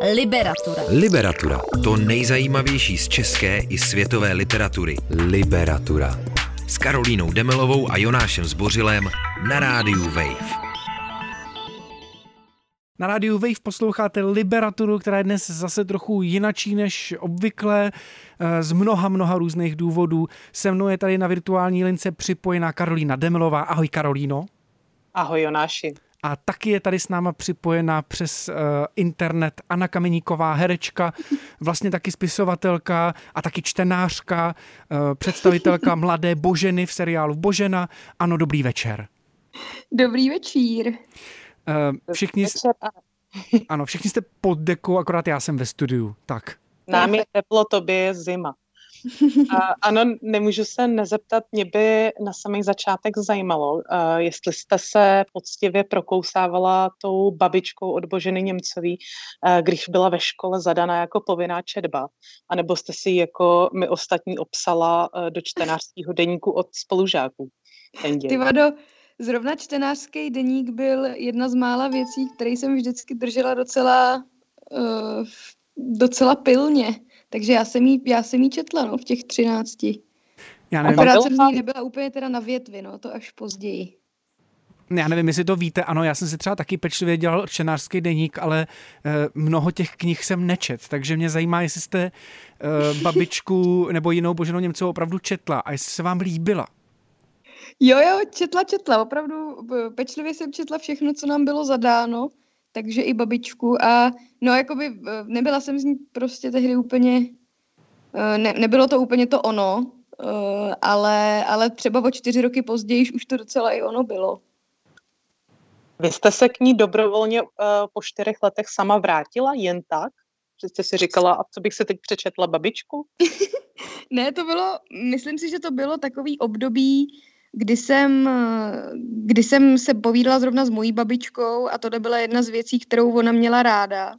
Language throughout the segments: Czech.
Liberatura. Liberatura. To nejzajímavější z české i světové literatury. Liberatura. S Karolínou Demelovou a Jonášem Zbořilem na rádiu Wave. Na rádiu Wave posloucháte Liberaturu, která je dnes zase trochu jinačí než obvykle eh, z mnoha, mnoha různých důvodů. Se mnou je tady na virtuální lince připojená Karolína Demelová. Ahoj Karolíno. Ahoj Jonáši. A taky je tady s náma připojená přes uh, internet Anna Kameníková, herečka, vlastně taky spisovatelka a taky čtenářka, uh, představitelka Mladé Boženy v seriálu Božena. Ano, dobrý večer. Dobrý večír. Uh, všichni, ano, všichni jste pod dekou, akorát já jsem ve studiu. Tak. Nám je teplo, tobě je zima. A, ano, nemůžu se nezeptat, mě by na samý začátek zajímalo, uh, jestli jste se poctivě prokousávala tou babičkou od Boženy Němcový, uh, když byla ve škole zadaná jako povinná četba, anebo jste si jako my ostatní obsala do čtenářského deníku od spolužáků. Ty vado, zrovna čtenářský deník byl jedna z mála věcí, které jsem vždycky držela docela, uh, docela pilně. Takže já jsem jí, já jsem jí četla no, v těch třinácti. Já nevím. Akorát jsem z ní nebyla úplně teda na větvi, no, to až později. Já nevím, jestli to víte, ano, já jsem si třeba taky pečlivě dělal čtenářský deník, ale e, mnoho těch knih jsem nečet, takže mě zajímá, jestli jste e, babičku nebo jinou Boženou Němcovou opravdu četla a jestli se vám líbila. Jo, jo, četla, četla, opravdu pečlivě jsem četla všechno, co nám bylo zadáno takže i babičku a no jakoby nebyla jsem z ní prostě tehdy úplně, eh, ne, nebylo to úplně to ono, eh, ale, ale třeba o čtyři roky později už to docela i ono bylo. Vy jste se k ní dobrovolně uh, po čtyřech letech sama vrátila jen tak? Že jste si říkala, a co bych se teď přečetla babičku? ne, to bylo, myslím si, že to bylo takový období, kdy jsem, kdy jsem se povídala zrovna s mojí babičkou a to byla jedna z věcí, kterou ona měla ráda.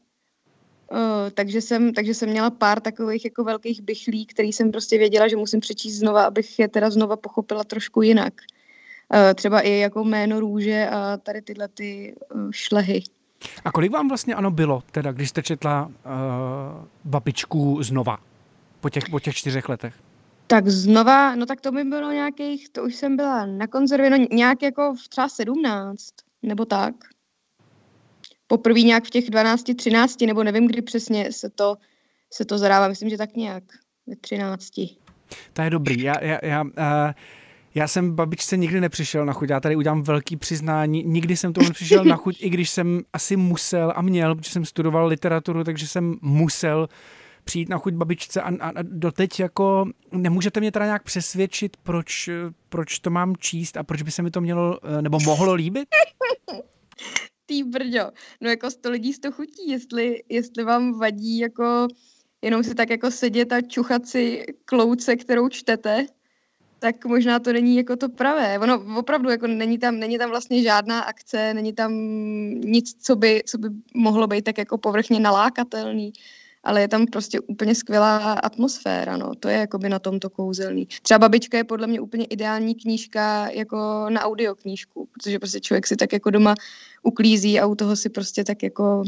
Uh, takže, jsem, takže jsem měla pár takových jako velkých bychlí, který jsem prostě věděla, že musím přečíst znova, abych je teda znova pochopila trošku jinak. Uh, třeba i jako jméno růže a tady tyhle ty uh, šlehy. A kolik vám vlastně ano bylo, teda, když jste četla uh, babičku znova po těch, po těch čtyřech letech? Tak znova, no tak to by bylo nějakých, to už jsem byla na konzervě, no nějak jako v třeba 17, nebo tak. Poprvé nějak v těch 12, 13, nebo nevím, kdy přesně se to, se to zadává, myslím, že tak nějak ve 13. To je dobrý, já, já, já uh... Já jsem babičce nikdy nepřišel na chuť, já tady udělám velký přiznání, nikdy jsem tomu nepřišel na chuť, i když jsem asi musel a měl, protože jsem studoval literaturu, takže jsem musel přijít na chuť babičce a, a, a doteď jako nemůžete mě teda nějak přesvědčit, proč, proč to mám číst a proč by se mi to mělo nebo mohlo líbit? Ty brďo, no jako sto lidí z to chutí, jestli, jestli vám vadí jako jenom si tak jako sedět a čuchat si klouce, kterou čtete, tak možná to není jako to pravé. Ono opravdu jako není tam, není tam vlastně žádná akce, není tam nic, co by, co by mohlo být tak jako povrchně nalákatelný ale je tam prostě úplně skvělá atmosféra, no. To je jakoby na tomto kouzelný. Třeba Babička je podle mě úplně ideální knížka jako na audioknížku, protože prostě člověk si tak jako doma uklízí a u toho si prostě tak jako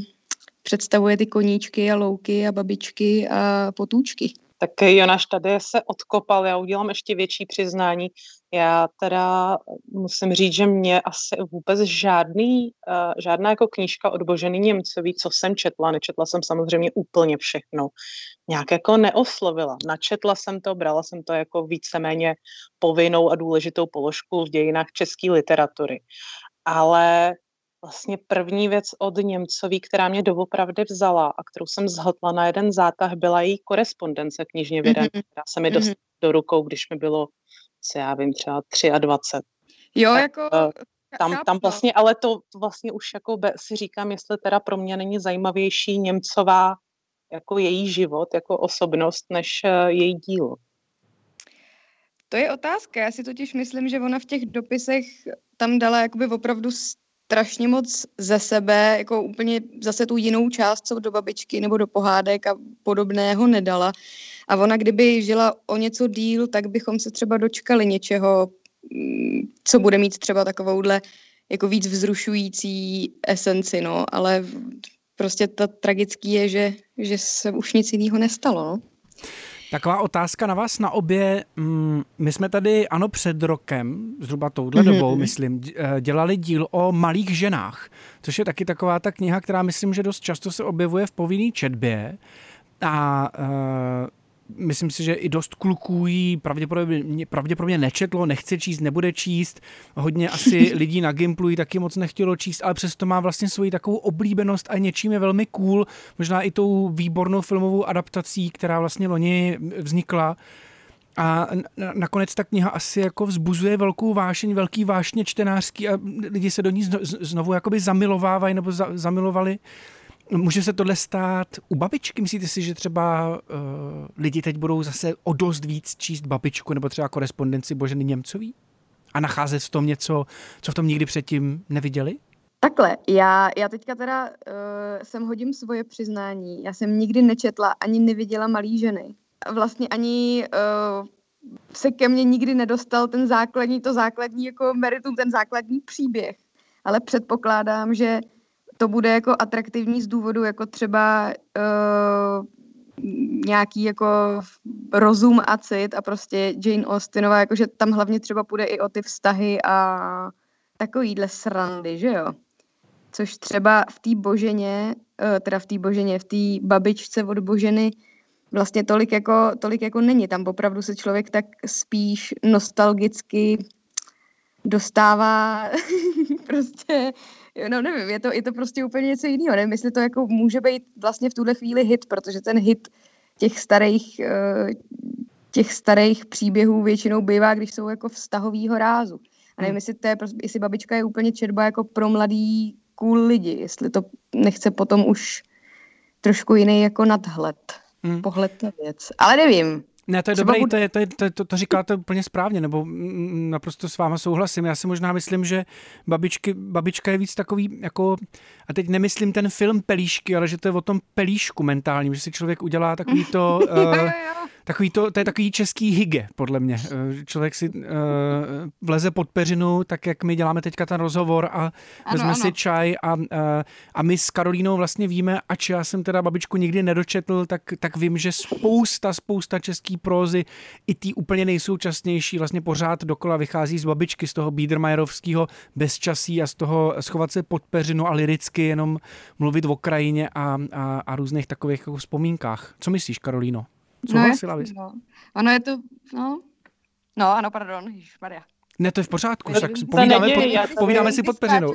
představuje ty koníčky a louky a babičky a potůčky. Tak Jonáš tady se odkopal, já udělám ještě větší přiznání. Já teda musím říct, že mě asi vůbec žádný, uh, žádná jako knížka od Boženy Němcový, co jsem četla, nečetla jsem samozřejmě úplně všechno, nějak jako neoslovila. Načetla jsem to, brala jsem to jako víceméně povinnou a důležitou položku v dějinách české literatury. Ale vlastně první věc od Němcový, která mě doopravdy vzala a kterou jsem zhotla na jeden zátah, byla její korespondence knižně vydaná, mm-hmm. která se mi dostala mm-hmm. do rukou, když mi bylo, co já vím, třeba 23. Jo, tak, jako... Uh, tam, tam vlastně, ale to vlastně už jako be, si říkám, jestli teda pro mě není zajímavější Němcová jako její život, jako osobnost, než uh, její dílo. To je otázka. Já si totiž myslím, že ona v těch dopisech tam dala jakoby opravdu strašně moc ze sebe, jako úplně zase tu jinou část, co do babičky nebo do pohádek a podobného nedala. A ona, kdyby žila o něco díl, tak bychom se třeba dočkali něčeho, mm, co bude mít třeba takovouhle jako víc vzrušující esenci, no, ale prostě to tragický je, že, že se už nic jiného nestalo. No. Taková otázka na vás na obě. Mm, my jsme tady, ano, před rokem, zhruba touhle mm-hmm. dobou, myslím, eh, dělali díl o malých ženách, což je taky taková ta kniha, která myslím, že dost často se objevuje v povinné četbě. A uh, myslím si, že i dost kluků jí pravděpodobně, pravděpodobně nečetlo, nechce číst, nebude číst. Hodně asi lidí na Gimplu taky moc nechtělo číst, ale přesto má vlastně svoji takovou oblíbenost a něčím je velmi cool, možná i tou výbornou filmovou adaptací, která vlastně loni vznikla. A nakonec ta kniha asi jako vzbuzuje velkou vášeň, velký vášně čtenářský a lidi se do ní znovu jakoby zamilovávají nebo zamilovali. Může se tohle stát u babičky? Myslíte si, že třeba uh, lidi teď budou zase o dost víc číst babičku nebo třeba korespondenci Boženy Němcový? A nacházet v tom něco, co v tom nikdy předtím neviděli? Takhle, já, já teďka teda uh, sem hodím svoje přiznání. Já jsem nikdy nečetla ani neviděla malý ženy. Vlastně ani uh, se ke mně nikdy nedostal ten základní, to základní jako meritum, ten základní příběh. Ale předpokládám, že to bude jako atraktivní z důvodu jako třeba uh, nějaký jako rozum a cit a prostě Jane Austenová, jakože tam hlavně třeba půjde i o ty vztahy a takovýhle srandy, že jo? Což třeba v té boženě, uh, teda v té boženě, v té babičce od boženy vlastně tolik jako, tolik jako není. Tam opravdu se člověk tak spíš nostalgicky dostává prostě no nevím, je to, je to prostě úplně něco jiného. Nevím, jestli to jako může být vlastně v tuhle chvíli hit, protože ten hit těch starých, eh, těch starých příběhů většinou bývá, když jsou jako vztahovýho rázu. A nevím, hmm. jestli, to je, jestli babička je úplně četba jako pro mladý cool lidi, jestli to nechce potom už trošku jiný jako nadhled, hmm. pohled na věc. Ale nevím, ne, to je dobré, to, je, to, je, to, to, to říkáte úplně správně, nebo naprosto s váma souhlasím. Já si možná myslím, že babičky, babička je víc takový, jako, a teď nemyslím ten film Pelíšky, ale že to je o tom pelíšku mentálním, že si člověk udělá takový to, uh, takový to, to je takový český hygge, podle mě. Eh, člověk si uh, vleze pod peřinu, tak jak my děláme teďka ten rozhovor a ano, vezme ano. si čaj a, uh, a my s Karolínou vlastně víme, ač já jsem teda babičku nikdy nedočetl, tak, tak vím, že spousta, spousta český prózy, i ty úplně nejsoučasnější, vlastně pořád dokola vychází z babičky, z toho Biedermajerovského bezčasí a z toho schovat se pod peřinu a liricky jenom mluvit o krajině a, a, a různých takových jako vzpomínkách. Co myslíš, Karolíno? Souhlasila no, no. Ono je to, no, no ano, pardon, Maria. Ne, to je v pořádku, tak povídáme, neděje, pod, povídáme si pod peřinou.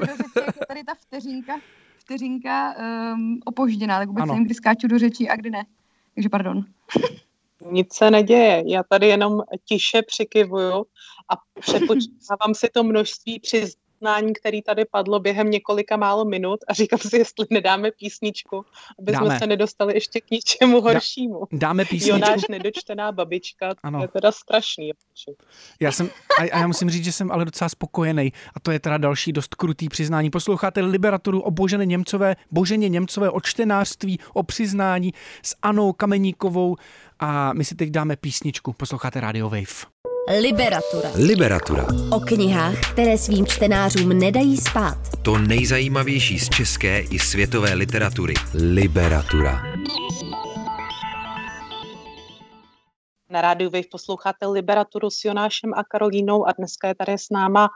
Tady ta vteřinka, vteřinka um, opožděná, tak vůbec ano. nevím, kdy skáču do řeči a kdy ne. Takže pardon. Nic se neděje, já tady jenom tiše přikivuju a přepočítávám si to množství přiz, jednání, který tady padlo během několika málo minut a říkám si, jestli nedáme písničku, aby dáme. jsme se nedostali ještě k ničemu horšímu. dáme písničku. Jo, náš nedočtená babička, ano. to je teda strašný. Já jsem, a já musím říct, že jsem ale docela spokojený a to je teda další dost krutý přiznání. Posloucháte Liberaturu o Boženě Němcové, Boženě Němcové, o čtenářství, o přiznání s Anou Kameníkovou a my si teď dáme písničku. Posloucháte Radio Wave. Liberatura. Liberatura. O knihách, které svým čtenářům nedají spát. To nejzajímavější z české i světové literatury. Liberatura. Na rádiu Wave posloucháte Liberaturu s Jonášem a Karolínou a dneska je tady s náma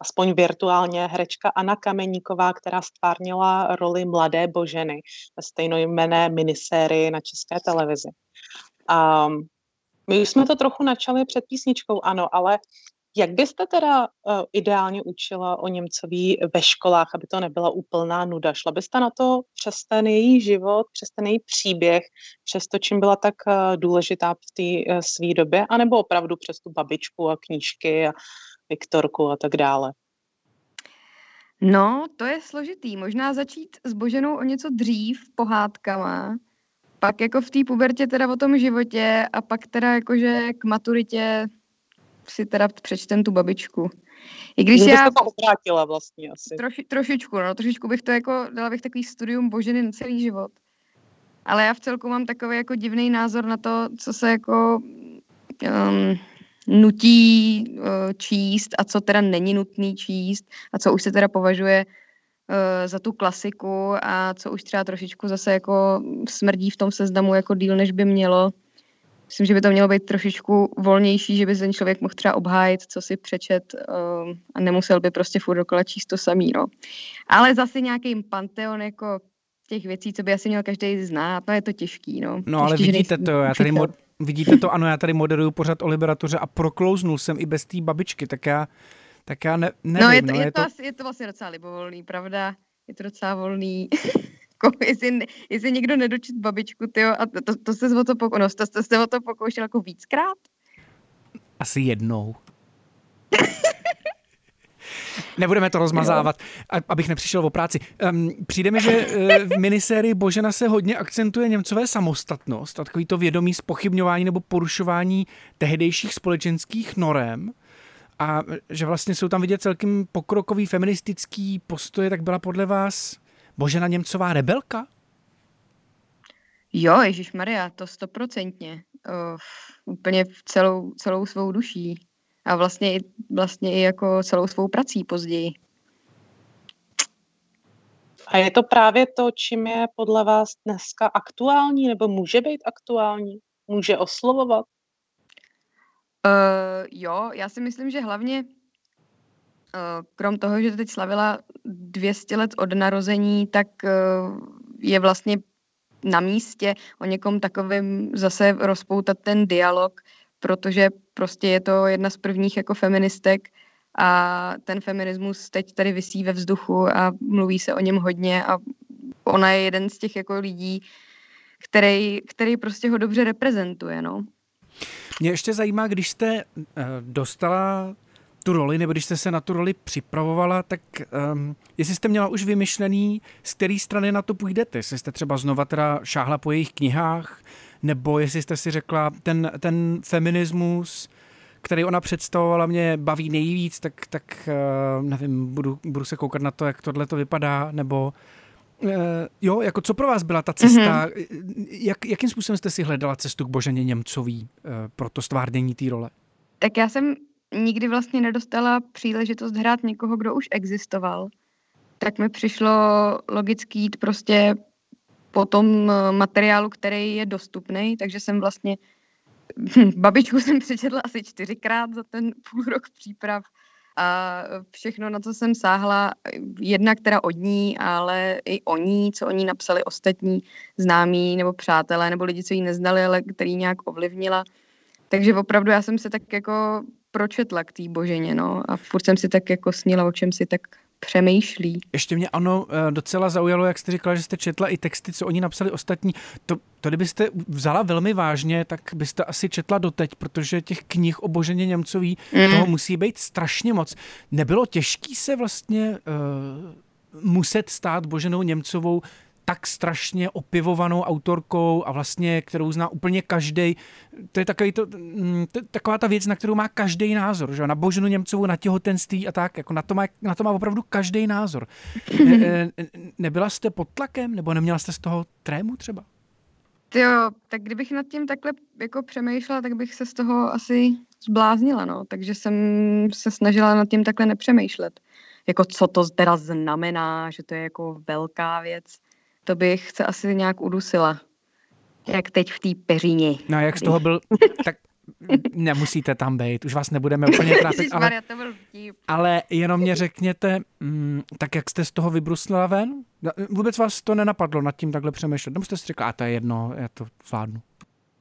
aspoň virtuálně herečka Anna Kameníková, která stvárnila roli mladé Boženy ve stejnojmené minisérii na české televizi. Um, my už jsme to trochu načali před písničkou, ano, ale jak byste teda uh, ideálně učila o Němcoví ve školách, aby to nebyla úplná nuda? Šla byste na to přes ten její život, přes ten její příběh, přes to, čím byla tak uh, důležitá v té uh, své době, anebo opravdu přes tu babičku a knížky a Viktorku a tak dále? No, to je složitý. Možná začít s Boženou o něco dřív, pohádkama, pak jako v té pubertě teda o tom životě a pak teda jakože k maturitě si teda přečtem tu babičku. I když já... to obrátila vlastně asi. Troši, trošičku, no, trošičku bych to jako, dala bych takový studium boženy na celý život. Ale já v celku mám takový jako divný názor na to, co se jako um, nutí uh, číst a co teda není nutný číst a co už se teda považuje za tu klasiku a co už třeba trošičku zase jako smrdí v tom seznamu jako díl, než by mělo. Myslím, že by to mělo být trošičku volnější, že by ten člověk mohl třeba obhájit, co si přečet uh, a nemusel by prostě furt dokola číst to samý, no. Ale zase nějaký panteon jako těch věcí, co by asi měl každý znát, no je to těžký, no. No ale těžký, vidíte to, já tady, mod, vidíte to, ano, já tady moderuju pořád o liberatuře a proklouznul jsem i bez té babičky, tak já, tak já ne, nevím. No je to, no, je, je, to, to... Asi, je to vlastně docela libovolný, pravda? Je to docela volný. jako, jestli, jestli někdo nedočit babičku, tyjo, a to, to, to se o to, poko- no, to, to se o to pokoušel jako víckrát? Asi jednou. Nebudeme to rozmazávat, abych nepřišel o práci. Um, přijde mi, že uh, v minisérii Božena se hodně akcentuje Němcové samostatnost a takový to vědomí spochybňování nebo porušování tehdejších společenských norem a že vlastně jsou tam vidět celkem pokrokový feministický postoje, tak byla podle vás Božena Němcová rebelka? Jo, Ježíš Maria, to stoprocentně. Úplně celou, celou svou duší. A vlastně, vlastně i jako celou svou prací později. A je to právě to, čím je podle vás dneska aktuální, nebo může být aktuální? Může oslovovat? Uh, jo, já si myslím, že hlavně uh, krom toho, že teď slavila 200 let od narození, tak uh, je vlastně na místě o někom takovým zase rozpoutat ten dialog, protože prostě je to jedna z prvních jako feministek a ten feminismus teď tady vysí ve vzduchu a mluví se o něm hodně a ona je jeden z těch jako lidí, který, který prostě ho dobře reprezentuje, no. Mě ještě zajímá, když jste uh, dostala tu roli, nebo když jste se na tu roli připravovala, tak um, jestli jste měla už vymyšlený, z které strany na to půjdete, jestli jste třeba znova teda šáhla po jejich knihách, nebo jestli jste si řekla, ten, ten feminismus, který ona představovala, mě baví nejvíc, tak, tak uh, nevím, budu, budu se koukat na to, jak tohle to vypadá, nebo jo, jako co pro vás byla ta cesta, mm-hmm. jak, jakým způsobem jste si hledala cestu k Boženě Němcový uh, pro to stvárnění té role? Tak já jsem nikdy vlastně nedostala příležitost hrát někoho, kdo už existoval. Tak mi přišlo logický jít prostě po tom eh, materiálu, který je dostupný, takže jsem vlastně babičku jsem přečetla asi čtyřikrát za ten půl rok příprav a všechno, na co jsem sáhla, jedna, která od ní, ale i o ní, co o ní napsali ostatní známí nebo přátelé, nebo lidi, co ji neznali, ale který nějak ovlivnila. Takže opravdu já jsem se tak jako pročetla k té boženě, no, a furt jsem si tak jako snila, o čem si tak přemýšlí. Ještě mě ano eh, docela zaujalo, jak jste říkala, že jste četla i texty, co oni napsali ostatní. To, to kdybyste vzala velmi vážně, tak byste asi četla doteď, protože těch knih o Boženě Němcový mm. toho musí být strašně moc. Nebylo těžký se vlastně uh, muset stát Boženou Němcovou tak strašně opivovanou autorkou a vlastně, kterou zná úplně každý. To je takový to, mm, to, taková ta věc, na kterou má každý názor, že? na Boženu Němcovou, na těhotenství a tak, jako na to má, na to má opravdu každý názor. Ne, nebyla jste pod tlakem, nebo neměla jste z toho trému třeba? Jo, tak kdybych nad tím takhle jako přemýšlela, tak bych se z toho asi zbláznila, no. Takže jsem se snažila nad tím takhle nepřemýšlet. Jako co to teda znamená, že to je jako velká věc to bych se asi nějak udusila. Jak teď v té peřině. No jak z toho byl, tak nemusíte tam být, už vás nebudeme úplně trápit, ale, ale jenom mě řekněte, mm, tak jak jste z toho vybruslila ven? No, vůbec vás to nenapadlo nad tím takhle přemýšlet? Nebo jste si řekla, a to je jedno, já to zvládnu.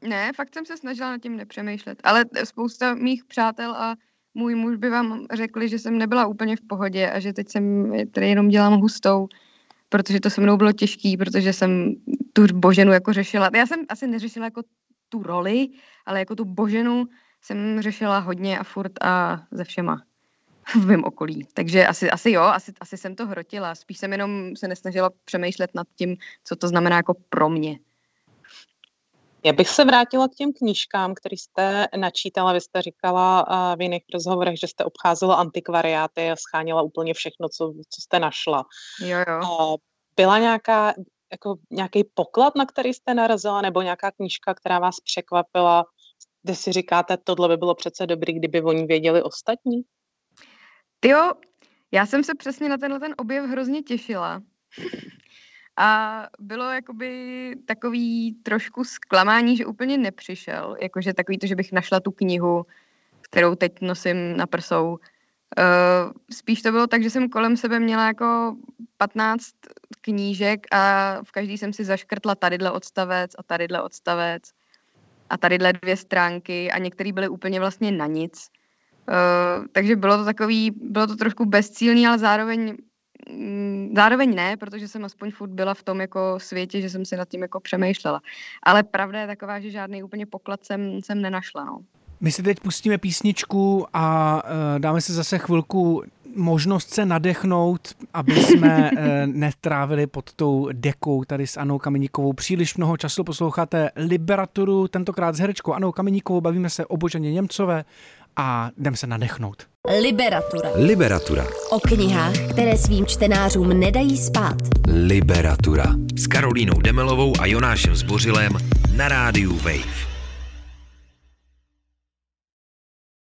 Ne, fakt jsem se snažila nad tím nepřemýšlet, ale spousta mých přátel a můj muž by vám řekli, že jsem nebyla úplně v pohodě a že teď jsem tady jenom dělám hustou protože to se mnou bylo těžký, protože jsem tu boženu jako řešila. Já jsem asi neřešila jako tu roli, ale jako tu boženu jsem řešila hodně a furt a ze všema v mém okolí. Takže asi, asi jo, asi, asi jsem to hrotila. Spíš jsem jenom se nesnažila přemýšlet nad tím, co to znamená jako pro mě. Já bych se vrátila k těm knížkám, které jste načítala. Vy jste říkala v jiných rozhovorech, že jste obcházela antikvariáty a scháněla úplně všechno, co, co jste našla. Jo, jo. Byla nějaká, jako nějaký poklad, na který jste narazila, nebo nějaká knížka, která vás překvapila, kde si říkáte, tohle by bylo přece dobrý, kdyby oni věděli ostatní? Jo, Já jsem se přesně na tenhle ten objev hrozně těšila. A bylo jakoby takový trošku zklamání, že úplně nepřišel. Jakože takový to, že bych našla tu knihu, kterou teď nosím na prsou. Uh, spíš to bylo tak, že jsem kolem sebe měla jako 15 knížek a v každý jsem si zaškrtla tadyhle odstavec a tadyhle odstavec a tadyhle dvě stránky a některé byly úplně vlastně na nic. Uh, takže bylo to takový, bylo to trošku bezcílný, ale zároveň zároveň ne, protože jsem aspoň furt byla v tom jako světě, že jsem si nad tím jako přemýšlela. Ale pravda je taková, že žádný úplně poklad jsem, jsem nenašla. No. My si teď pustíme písničku a uh, dáme si zase chvilku možnost se nadechnout, aby jsme uh, netrávili pod tou dekou tady s Anou Kameníkovou. Příliš mnoho času posloucháte Liberaturu, tentokrát s herečkou Anou Kameníkovou, bavíme se o Boženě Němcové a jdeme se nadechnout. Liberatura. Liberatura. O knihách, které svým čtenářům nedají spát. Liberatura. S Karolínou Demelovou a Jonášem Zbořilem na rádiu Wave.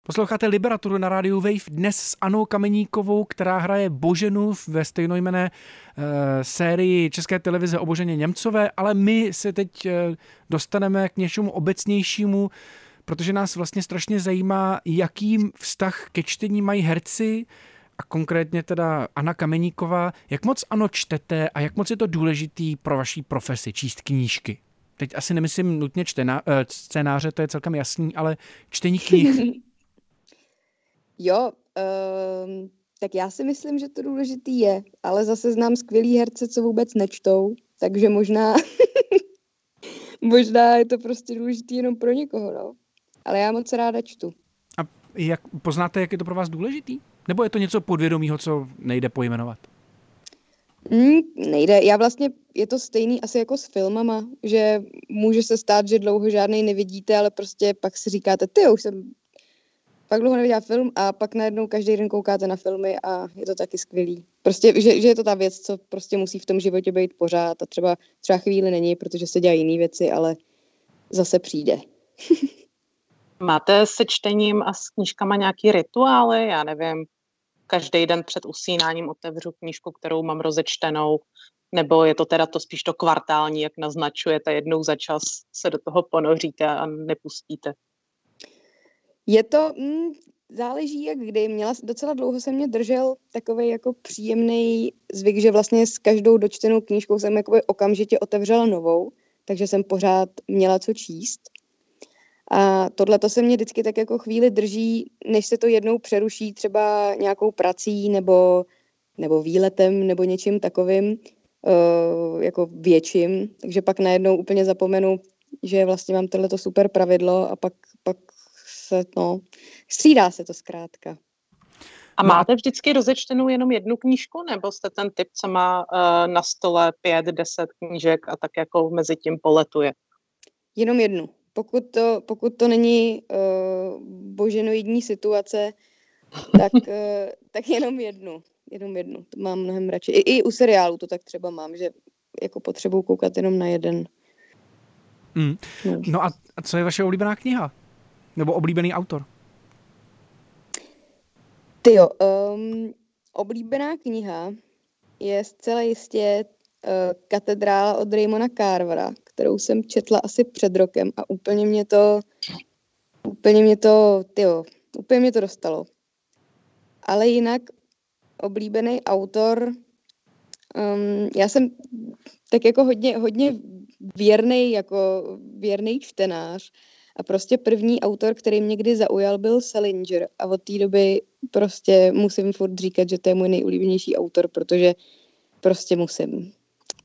Posloucháte Liberaturu na rádiu Wave dnes s Anou Kameníkovou, která hraje Boženu ve stejnojmené uh, sérii České televize o Boženě Němcové, ale my se teď uh, dostaneme k něčemu obecnějšímu, protože nás vlastně strašně zajímá, jaký vztah ke čtení mají herci, a konkrétně teda Anna Kameníková. Jak moc ano čtete a jak moc je to důležitý pro vaší profesi číst knížky? Teď asi nemyslím nutně čtena, uh, scénáře, to je celkem jasný, ale čtení knih. Jo, um, tak já si myslím, že to důležitý je, ale zase znám skvělý herce, co vůbec nečtou, takže možná, možná je to prostě důležitý jenom pro někoho, no. Ale já moc ráda čtu. A jak poznáte, jak je to pro vás důležitý? Nebo je to něco podvědomího, co nejde pojmenovat? Mm, nejde. Já vlastně, je to stejný asi jako s filmama, že může se stát, že dlouho žádnej nevidíte, ale prostě pak si říkáte, ty už jsem pak dlouho neviděla film a pak najednou každý den koukáte na filmy a je to taky skvělý. Prostě, že, že je to ta věc, co prostě musí v tom životě být pořád a třeba, třeba chvíli není, protože se dělají jiné věci, ale zase přijde. Máte se čtením a s knížkama nějaký rituály? Já nevím, každý den před usínáním otevřu knížku, kterou mám rozečtenou, nebo je to teda to spíš to kvartální, jak naznačujete, jednou za čas se do toho ponoříte a nepustíte? Je to, mm, záleží jak kdy. Měla, docela dlouho se mě držel takový jako příjemný zvyk, že vlastně s každou dočtenou knížkou jsem jakoby okamžitě otevřela novou, takže jsem pořád měla co číst. A tohle to se mě vždycky tak jako chvíli drží, než se to jednou přeruší třeba nějakou prací nebo, nebo výletem nebo něčím takovým uh, jako větším. Takže pak najednou úplně zapomenu, že vlastně mám tohleto super pravidlo a pak, pak se, no, střídá se to zkrátka. A máte vždycky rozečtenou jenom jednu knížku, nebo jste ten typ, co má uh, na stole pět, deset knížek a tak jako mezi tím poletuje? Jenom jednu. Pokud to, pokud to není uh, boženoidní situace, tak, uh, tak jenom jednu. Jenom jednu. To mám mnohem radši. I, I u seriálu to tak třeba mám, že jako potřebuji koukat jenom na jeden. Mm. No. no a co je vaše oblíbená kniha? Nebo oblíbený autor? Ty jo, um, oblíbená kniha je zcela jistě Katedrála od Raymona Carvera, kterou jsem četla asi před rokem a úplně mě to, úplně mě to, tyjo, úplně mě to dostalo. Ale jinak oblíbený autor, um, já jsem tak jako hodně, hodně věrný, jako věrný čtenář, a prostě první autor, který mě kdy zaujal, byl Salinger a od té doby prostě musím furt říkat, že to je můj nejulíbenější autor, protože prostě musím.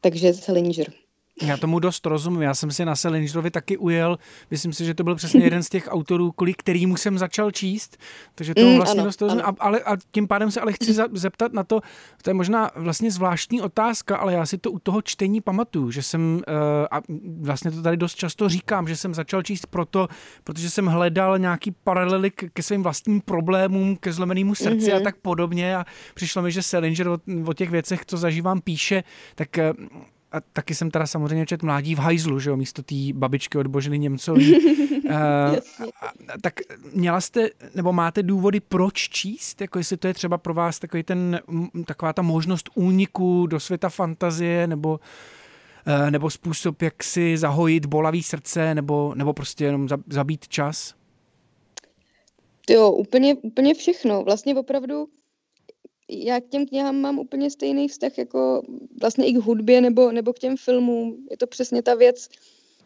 Takže Salinger. Já tomu dost rozumím. Já jsem si na Selingerovi taky ujel. Myslím si, že to byl přesně jeden z těch autorů, kvůli kterýmu jsem začal číst. Takže to mm, vlastně ano, dost rozumím. A, ale, a tím pádem se ale chci zeptat na to, to je možná vlastně zvláštní otázka, ale já si to u toho čtení pamatuju, že jsem, uh, a vlastně to tady dost často říkám, že jsem začal číst proto, protože jsem hledal nějaký paralely ke, svým vlastním problémům, ke zlomenému srdci mm-hmm. a tak podobně a přišlo mi, že Selinger o, o těch věcech, co zažívám, píše, tak uh, a taky jsem teda samozřejmě čet Mládí v hajzlu, že jo, místo té babičky od Boženy Němcový. uh, tak měla jste, nebo máte důvody, proč číst? Jako jestli to je třeba pro vás takový ten, taková ta možnost úniku do světa fantazie, nebo uh, nebo způsob, jak si zahojit bolavý srdce, nebo, nebo prostě jenom zabít čas? Jo, úplně, úplně všechno. Vlastně opravdu já k těm knihám mám úplně stejný vztah jako vlastně i k hudbě nebo, nebo k těm filmům. Je to přesně ta věc,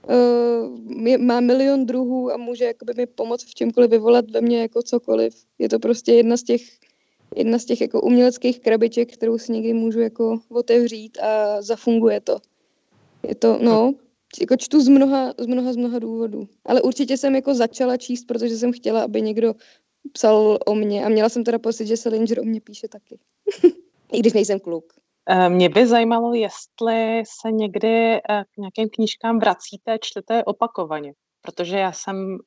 uh, má milion druhů a může jakoby mi pomoct v čemkoliv vyvolat ve mně jako cokoliv. Je to prostě jedna z těch, jedna z těch jako uměleckých krabiček, kterou si někdy můžu jako otevřít a zafunguje to. Je to, no, jako čtu z mnoha, z mnoha, z mnoha důvodů. Ale určitě jsem jako začala číst, protože jsem chtěla, aby někdo psal o mě a měla jsem teda pocit, že Salinger o mě píše taky. I když nejsem kluk. Eh, mě by zajímalo, jestli se někdy eh, k nějakým knížkám vracíte, čtete opakovaně protože já jsem,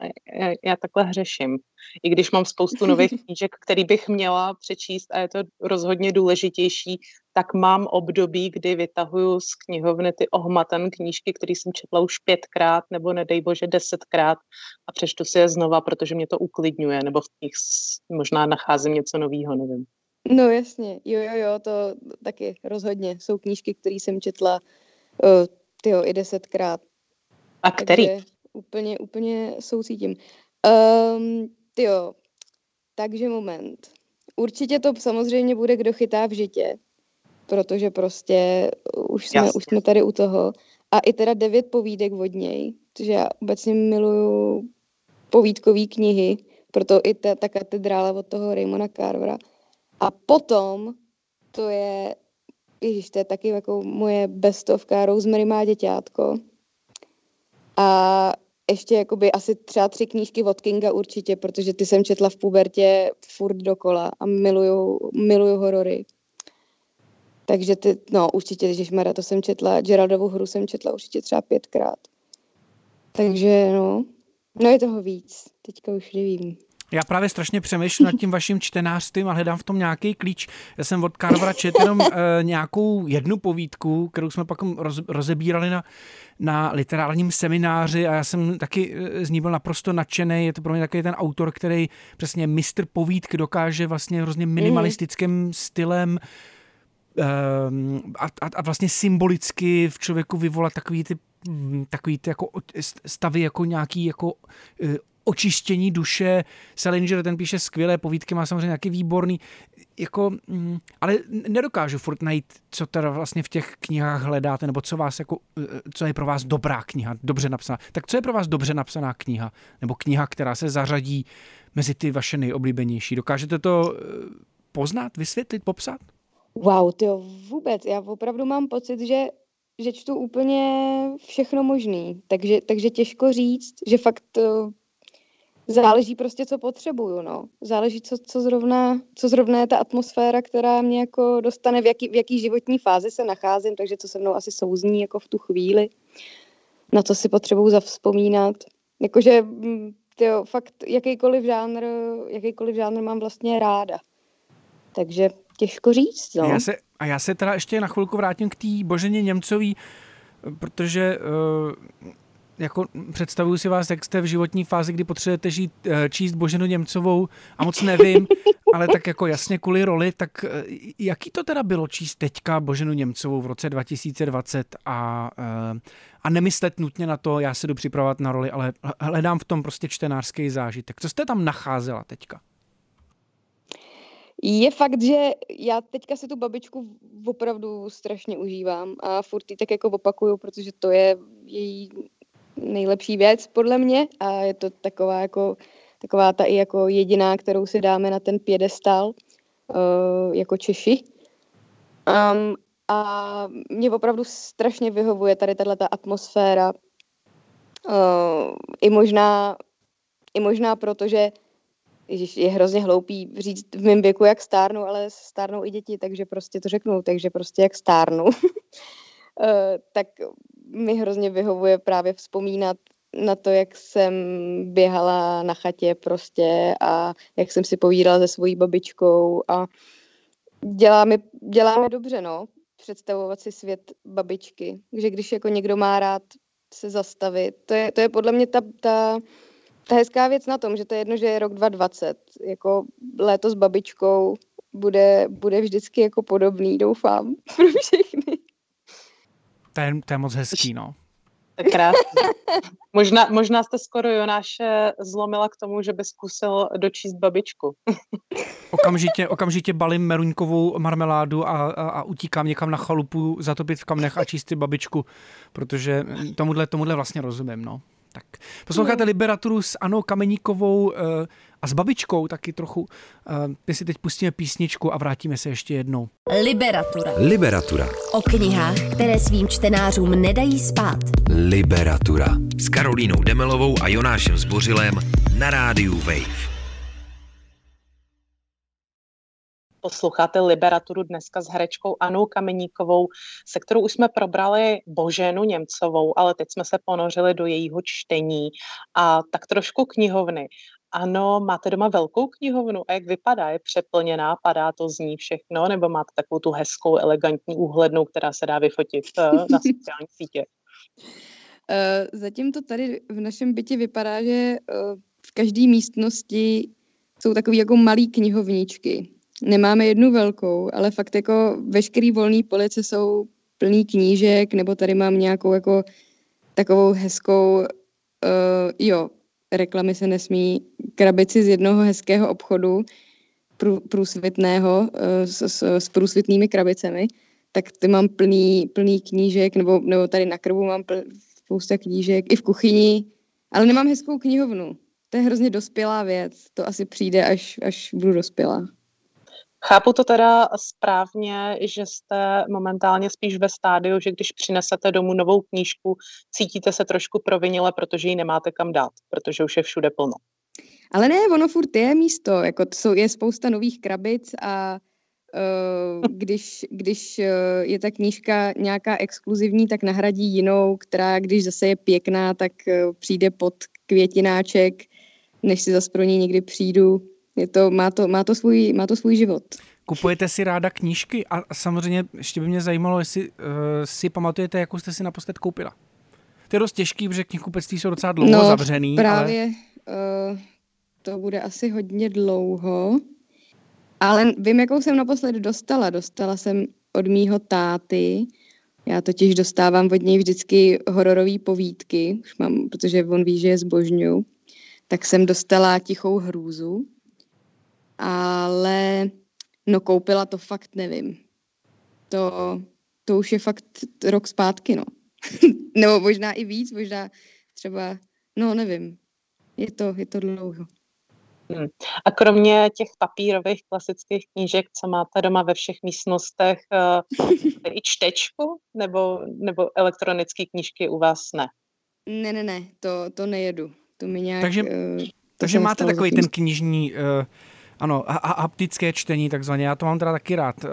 já takhle hřeším. I když mám spoustu nových knížek, který bych měla přečíst a je to rozhodně důležitější, tak mám období, kdy vytahuju z knihovny ty ohmatan knížky, které jsem četla už pětkrát nebo nedej bože desetkrát a přečtu si je znova, protože mě to uklidňuje, nebo v nich možná nacházím něco nového, nevím. No jasně, jo, jo, jo, to taky rozhodně. Jsou knížky, které jsem četla uh, tyjo, i desetkrát. A který? Takže úplně, úplně soucítím. Um, jo, takže moment. Určitě to samozřejmě bude, kdo chytá v žitě, protože prostě už jsme, už jsme tady u toho. A i teda devět povídek od něj, protože já obecně miluju povídkové knihy, proto i ta, ta katedrála od toho Raymona Carvera. A potom to je, ježiš, to je taky jako moje bestovka, Rosemary má děťátko. A ještě jakoby asi třeba tři knížky od Kinga určitě, protože ty jsem četla v pubertě furt dokola a miluju, miluju horory. Takže ty, no určitě, když Mara, to jsem četla, Geraldovu hru jsem četla určitě třeba pětkrát. Takže no, no je toho víc, teďka už nevím. Já právě strašně přemýšlím nad tím vaším čtenářstvím a hledám v tom nějaký klíč. Já jsem od Carvera četl jenom e, nějakou jednu povídku, kterou jsme pak roz, rozebírali na, na literárním semináři a já jsem taky eh, z ní byl naprosto nadšený. Je to pro mě takový ten autor, který přesně mistr povídky dokáže vlastně hrozně minimalistickým mm. stylem ehm, a, a, a vlastně symbolicky v člověku vyvolat takový ty takový ty jako stavy jako nějaký jako eh, očištění duše. Salinger ten píše skvělé povídky, má samozřejmě nějaký výborný, jako, mm, ale nedokážu furt najít, co teda vlastně v těch knihách hledáte, nebo co vás jako, eh, co je pro vás dobrá kniha, dobře napsaná. Tak co je pro vás dobře napsaná kniha? Nebo kniha, která se zařadí mezi ty vaše nejoblíbenější? Dokážete to eh, poznat, vysvětlit, popsat? Wow, to vůbec. Já opravdu mám pocit, že že čtu úplně všechno možný, takže, takže těžko říct, že fakt záleží prostě, co potřebuju, no. Záleží, co, co, zrovna, co zrovna je ta atmosféra, která mě jako dostane, v jaký, v jaký životní fázi se nacházím, takže co se mnou asi souzní jako v tu chvíli, na co si potřebuju zavzpomínat. Jakože, mm, tyjo, fakt jakýkoliv žánr, jakýkoliv žánr mám vlastně ráda. Takže těžko říct, no. Já se, a já se teda ještě na chvilku vrátím k té Boženě Němcový, protože uh, jako představuju si vás, jak jste v životní fázi, kdy potřebujete žít, eh, číst Boženu Němcovou a moc nevím, ale tak jako jasně kvůli roli, tak eh, jaký to teda bylo číst teďka Boženu Němcovou v roce 2020 a, eh, a nemyslet nutně na to, já se jdu připravovat na roli, ale hledám v tom prostě čtenářský zážitek. Co jste tam nacházela teďka? Je fakt, že já teďka si tu babičku opravdu strašně užívám a furt ji tak jako opakuju, protože to je její nejlepší věc podle mě a je to taková jako taková ta i jako jediná, kterou si dáme na ten pědestal uh, jako Češi. Um, a mě opravdu strašně vyhovuje tady tato atmosféra. Uh, I možná, i možná proto, že Ježiš, je hrozně hloupý říct v mém věku, jak stárnu, ale stárnou i děti, takže prostě to řeknu, takže prostě jak stárnu. uh, tak mi hrozně vyhovuje právě vzpomínat na to, jak jsem běhala na chatě prostě a jak jsem si povídala se svojí babičkou a dělá mi, dělá mi dobře, no. představovat si svět babičky. Že když jako někdo má rád se zastavit, to je, to je podle mě ta, ta, ta hezká věc na tom, že to je jedno, že je rok 2020. Jako léto s babičkou bude, bude vždycky jako podobný, doufám, pro všechny. To je, to je moc hezký, no. Krásný. Možná, možná jste skoro Jonáše zlomila k tomu, že by zkusil dočíst babičku. Okamžitě, okamžitě balím meruňkovou marmeládu a, a, a utíkám někam na chalupu, zatopit v kamnech a číst babičku, protože tomuhle, tomuhle vlastně rozumím, no. Tak posloucháte Liberaturu s Anou Kameníkovou uh, a s babičkou taky trochu. Uh, my si teď pustíme písničku a vrátíme se ještě jednou. Liberatura. Liberatura. O knihách, které svým čtenářům nedají spát. Liberatura. S Karolínou Demelovou a Jonášem Zbořilem na rádiu Wave. Posloucháte Liberaturu dneska s herečkou Anou Kameníkovou, se kterou už jsme probrali Boženu Němcovou, ale teď jsme se ponořili do jejího čtení a tak trošku knihovny. Ano, máte doma velkou knihovnu a jak vypadá? Je přeplněná, padá to z ní všechno, nebo máte takovou tu hezkou, elegantní úhlednou, která se dá vyfotit eh, na sociální sítě? Uh, zatím to tady v našem bytě vypadá, že uh, v každé místnosti jsou takové jako malé knihovničky. Nemáme jednu velkou, ale fakt jako veškerý volný police jsou plný knížek, nebo tady mám nějakou jako takovou hezkou, uh, jo, reklamy se nesmí, krabici z jednoho hezkého obchodu, prů, průsvitného, uh, s, s, s průsvitnými krabicemi, tak ty mám plný, plný knížek, nebo, nebo tady na krbu mám pl, spousta knížek, i v kuchyni, ale nemám hezkou knihovnu. To je hrozně dospělá věc, to asi přijde, až, až budu dospělá. Chápu to teda správně, že jste momentálně spíš ve stádiu, že když přinesete domů novou knížku, cítíte se trošku provinile, protože ji nemáte kam dát, protože už je všude plno. Ale ne, ono furt je místo, jako jsou, je spousta nových krabic a uh, když, když uh, je ta knížka nějaká exkluzivní, tak nahradí jinou, která když zase je pěkná, tak uh, přijde pod květináček, než si zase pro ní někdy přijdu je to, má, to, má, to svůj, má to svůj život. Kupujete si ráda knížky a samozřejmě ještě by mě zajímalo, jestli uh, si pamatujete, jakou jste si naposled koupila. To je dost těžký, protože knihkupectví jsou docela dlouho no, zavřený. právě ale... uh, to bude asi hodně dlouho, ale vím, jakou jsem naposled dostala. Dostala jsem od mýho táty, já totiž dostávám od něj vždycky hororové povídky, už mám, protože on ví, že je zbožňu, tak jsem dostala Tichou hrůzu ale no koupila to fakt nevím. To, to už je fakt rok zpátky, no. Nebo možná i víc, možná třeba, no nevím. Je to, je to dlouho. Hmm. A kromě těch papírových klasických knížek, co máte doma ve všech místnostech, uh, i čtečku nebo, nebo elektronické knížky u vás ne? Ne, ne, ne, to, to nejedu. To mi nějak... Takže, uh, takže máte takový ten knižní uh, ano, a, a haptické čtení takzvaně. Já to mám teda taky rád. Uh,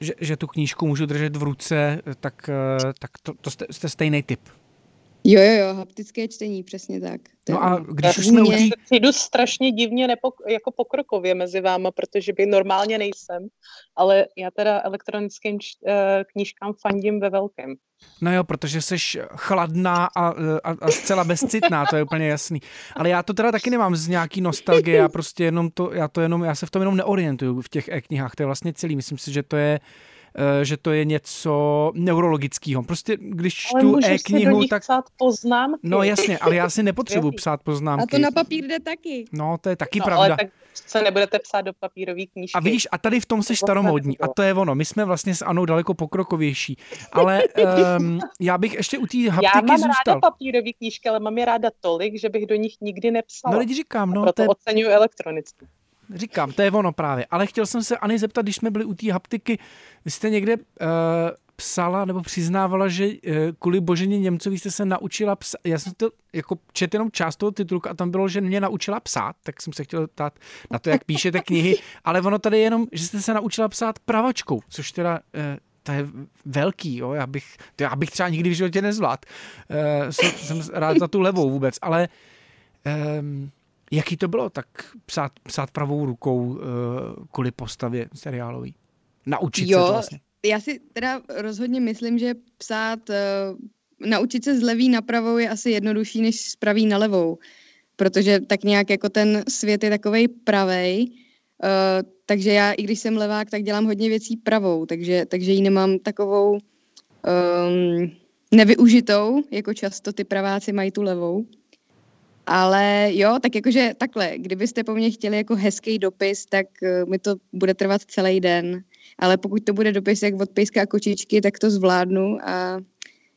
že, že tu knížku můžu držet v ruce, tak, uh, tak to, to jste, jste stejný typ. Jo, jo, jo, haptické čtení, přesně tak. To no a když už jsme u tý... Jdu strašně divně nepok, jako pokrokově mezi váma, protože by normálně nejsem, ale já teda elektronickým č, eh, knížkám fandím ve velkém. No jo, protože jsi chladná a, a, a zcela bezcitná, to je úplně jasný. Ale já to teda taky nemám z nějaký nostalgie, já prostě jenom to, já to jenom, já se v tom jenom neorientuju v těch e-knihách, to je vlastně celý. Myslím si, že to je Eh, že to je něco neurologického. Prostě když ale tu e-knihu, tak... psát poznámky. No jasně, ale já si nepotřebuji psát poznámky. A to na papír jde taky. No, to je taky no, pravda. Ale tak se nebudete psát do papírové knížky. A vidíš, a tady v tom jsi staromódní. A to je ono. My jsme vlastně s Anou daleko pokrokovější. Ale um, já bych ještě u té haptiky Já mám zůstal. ráda papírové knížky, ale mám je ráda tolik, že bych do nich nikdy nepsala. No lidi říkám, no. A proto je... oceňuji elektronicky. Říkám, to je ono právě. Ale chtěl jsem se Ani zeptat, když jsme byli u té haptiky, vy jste někde uh, psala nebo přiznávala, že uh, kvůli Boženě Němcovi jste se naučila psát. Já jsem to jako čet jenom část toho titulku a tam bylo, že mě naučila psát, tak jsem se chtěl ptát na to, jak píšete knihy, ale ono tady je jenom, že jste se naučila psát pravačkou, což teda uh, to je velký, jo? Já, bych, to já bych třeba nikdy v životě nezvlád. Uh, jsem, jsem rád za tu levou vůbec, ale um, Jaký to bylo tak psát, psát pravou rukou uh, kvůli postavě seriálový? Naučit jo, se to vlastně. já si teda rozhodně myslím, že psát, uh, naučit se z levý na pravou je asi jednodušší, než z pravý na levou. Protože tak nějak jako ten svět je takovej pravej, uh, takže já, i když jsem levák, tak dělám hodně věcí pravou, takže, takže ji nemám takovou um, nevyužitou, jako často ty praváci mají tu levou. Ale jo, tak jakože takhle, kdybyste po mně chtěli jako hezký dopis, tak uh, mi to bude trvat celý den. Ale pokud to bude dopis jak od pejska a kočičky, tak to zvládnu a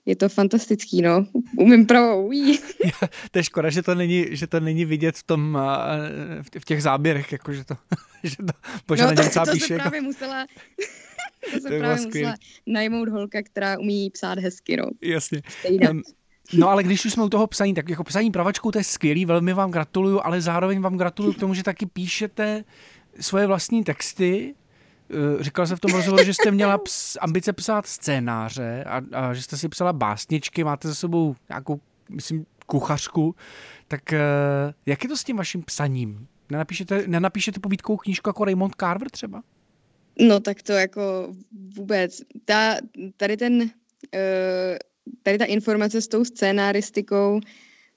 je to fantastický, no. Umím pravou. to je škoda, že to není, že to není vidět v tom, v těch záběrech, jako že to, že to Božena no, to, to píše. Jako... právě musela, to se to právě musela najmout holka, která umí psát hezky, no. Jasně. Um, No ale když už jsme u toho psaní, tak jako psaní pravačkou to je skvělý, velmi vám gratuluju, ale zároveň vám gratuluju k tomu, že taky píšete svoje vlastní texty, Eh, říkal jsem v tom rozhovoru, že jste měla ps, ambice psát scénáře a, a že jste si psala básničky, máte za sebou nějakou, myslím, kuchařku. Tak uh, jak je to s tím vaším psaním? Nenapíšete, nenapíšete povídkou knížku jako Raymond Carver třeba? No tak to jako vůbec. Ta, tady ten, uh, tady ta informace s tou scénáristikou,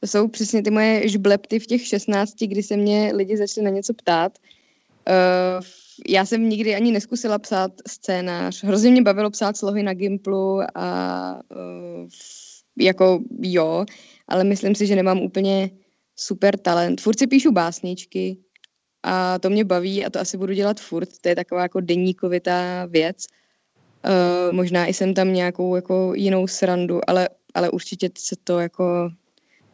to jsou přesně ty moje žblepty v těch 16, kdy se mě lidi začali na něco ptát. Uh, já jsem nikdy ani neskusila psát scénář. Hrozně mě bavilo psát slohy na Gimplu a uh, jako jo, ale myslím si, že nemám úplně super talent. Furt si píšu básničky a to mě baví a to asi budu dělat furt. To je taková jako deníkovitá věc. Uh, možná i jsem tam nějakou jako jinou srandu, ale, ale určitě se to jako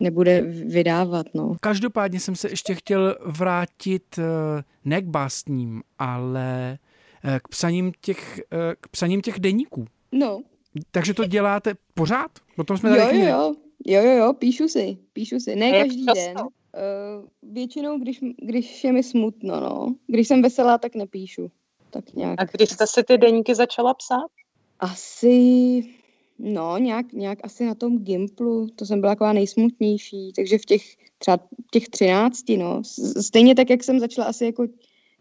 nebude vydávat. No. Každopádně jsem se ještě chtěl vrátit eh, ne k básním, ale eh, k psaním těch, eh, k psaním těch deníků. No. Takže to děláte pořád? O tom jsme jo, tady jo, jo, jo, jo, jo, píšu si, píšu si. Ne každý den. Uh, většinou, když, když je mi smutno, no. Když jsem veselá, tak nepíšu. Tak nějak. A když jste si ty deníky začala psát? Asi No, nějak, nějak asi na tom Gimplu, to jsem byla taková nejsmutnější, takže v těch třeba těch třinácti, no. Stejně tak, jak jsem začala asi jako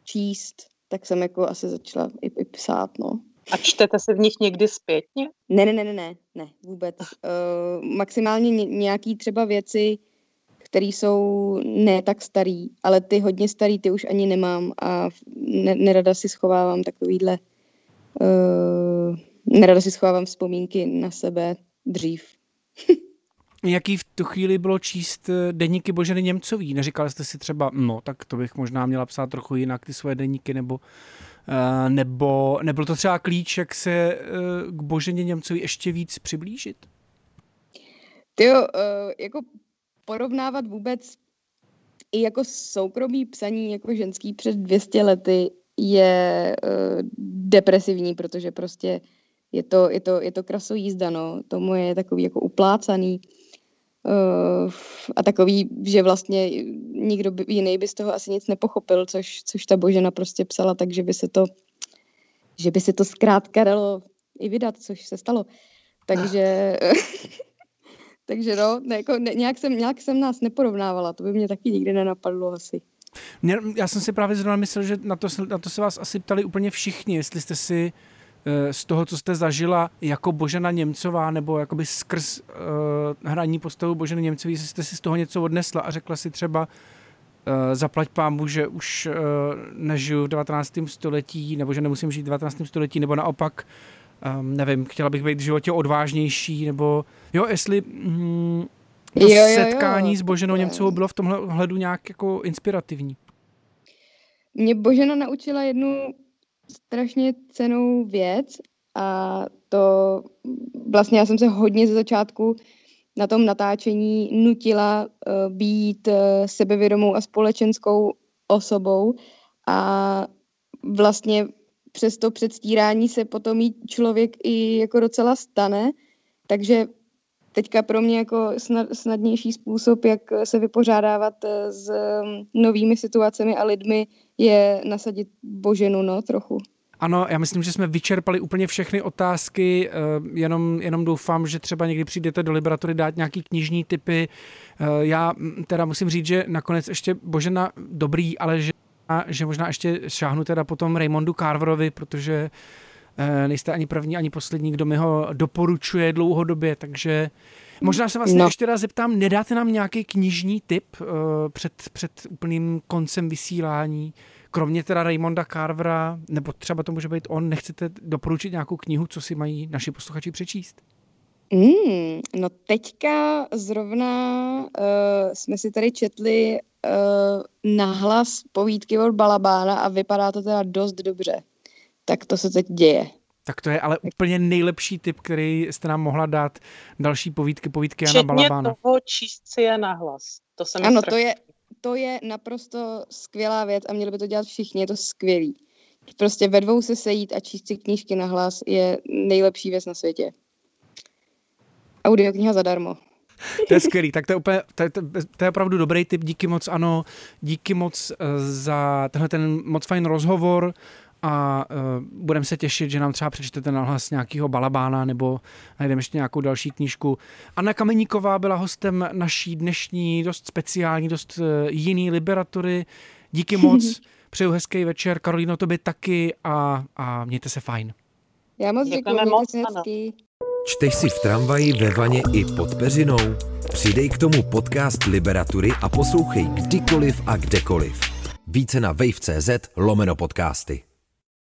číst, tak jsem jako asi začala i, i psát, no. A čtete se v nich někdy zpětně? Ne, ne, ne, ne, ne, ne vůbec. Uh, maximálně nějaký třeba věci, které jsou ne tak starý, ale ty hodně starý, ty už ani nemám a ne, nerada si schovávám takovýhle uh, nerada si schovávám vzpomínky na sebe dřív. Jaký v tu chvíli bylo číst eh, deníky Boženy Němcový? Neříkali jste si třeba, no, tak to bych možná měla psát trochu jinak ty svoje deníky, nebo, uh, nebo nebyl to třeba klíč, jak se uh, k Boženě Němcový ještě víc přiblížit? Ty jo, uh, jako porovnávat vůbec i jako soukromý psaní jako ženský před 200 lety je uh, depresivní, protože prostě je to, je to, je to krasojízda, no. Tomu je takový jako uplácaný uh, a takový, že vlastně nikdo by, jiný by z toho asi nic nepochopil, což, což ta Božena prostě psala, takže by se to, že by se to zkrátka dalo i vydat, což se stalo. Takže, takže no, ne, jako, ne, nějak, jsem, nějak jsem nás neporovnávala, to by mě taky nikdy nenapadlo asi. Mě, já jsem si právě zrovna myslel, že na to, na to se vás asi ptali úplně všichni, jestli jste si Eh, z toho, co jste zažila jako Božena Němcová, nebo jakoby skrz uh, hraní postavu Boženy Němcový, jestli jste si z toho něco odnesla a řekla si třeba, uh, zaplať pámu, že už uh, nežiju v 19. století, nebo že nemusím žít v 19. století, nebo naopak, um, nevím, chtěla bych být v životě odvážnější, nebo jo, jestli mm, to jo, jo, setkání jo. s Boženou Němcovou bylo v tomhle ohledu nějak jako inspirativní. Mě Božena naučila jednu strašně cenou věc a to vlastně já jsem se hodně ze začátku na tom natáčení nutila uh, být uh, sebevědomou a společenskou osobou a vlastně přes to předstírání se potom mít člověk i jako docela stane, takže teďka pro mě jako snad, snadnější způsob, jak se vypořádávat eh, s novými situacemi a lidmi, je nasadit boženu, no, trochu. Ano, já myslím, že jsme vyčerpali úplně všechny otázky, eh, jenom, jenom doufám, že třeba někdy přijdete do Liberatory dát nějaký knižní typy. Eh, já teda musím říct, že nakonec ještě Božena dobrý, ale že, že možná ještě šáhnu teda potom Raymondu Carverovi, protože Eh, nejste ani první, ani poslední, kdo mi ho doporučuje dlouhodobě, takže možná se vás No. ještě raz zeptám, nedáte nám nějaký knižní tip uh, před, před úplným koncem vysílání? Kromě teda Raymonda Carvera, nebo třeba to může být on, nechcete doporučit nějakou knihu, co si mají naši posluchači přečíst? Mm, no teďka zrovna uh, jsme si tady četli uh, nahlas povídky od Balabána a vypadá to teda dost dobře. Tak to se teď děje. Tak to je ale úplně nejlepší tip, který jste nám mohla dát. Další povídky, povídky Jana Včetně Balabána. toho číst si je nahlas. To se mi Ano, to je, to je naprosto skvělá věc a měli by to dělat všichni, je to skvělý. Prostě ve dvou se sejít a číst si knížky nahlas je nejlepší věc na světě. Audiokniha zadarmo. To je skvělý, tak to je, úplně, to, je, to je opravdu dobrý tip, díky moc, ano, díky moc eh, za tenhle ten moc fajn rozhovor a uh, budeme se těšit, že nám třeba přečtete nahlas nějakého balabána nebo najdeme ještě nějakou další knížku. Anna Kameníková byla hostem naší dnešní dost speciální, dost uh, jiný liberatury. Díky moc, přeju hezký večer, Karolíno, tobě taky a, a mějte se fajn. Já moc děkuji, mějte moc. Čteš si v tramvaji, ve vaně i pod peřinou? Přidej k tomu podcast Liberatury a poslouchej kdykoliv a kdekoliv. Více na wave.cz lomeno podcasty.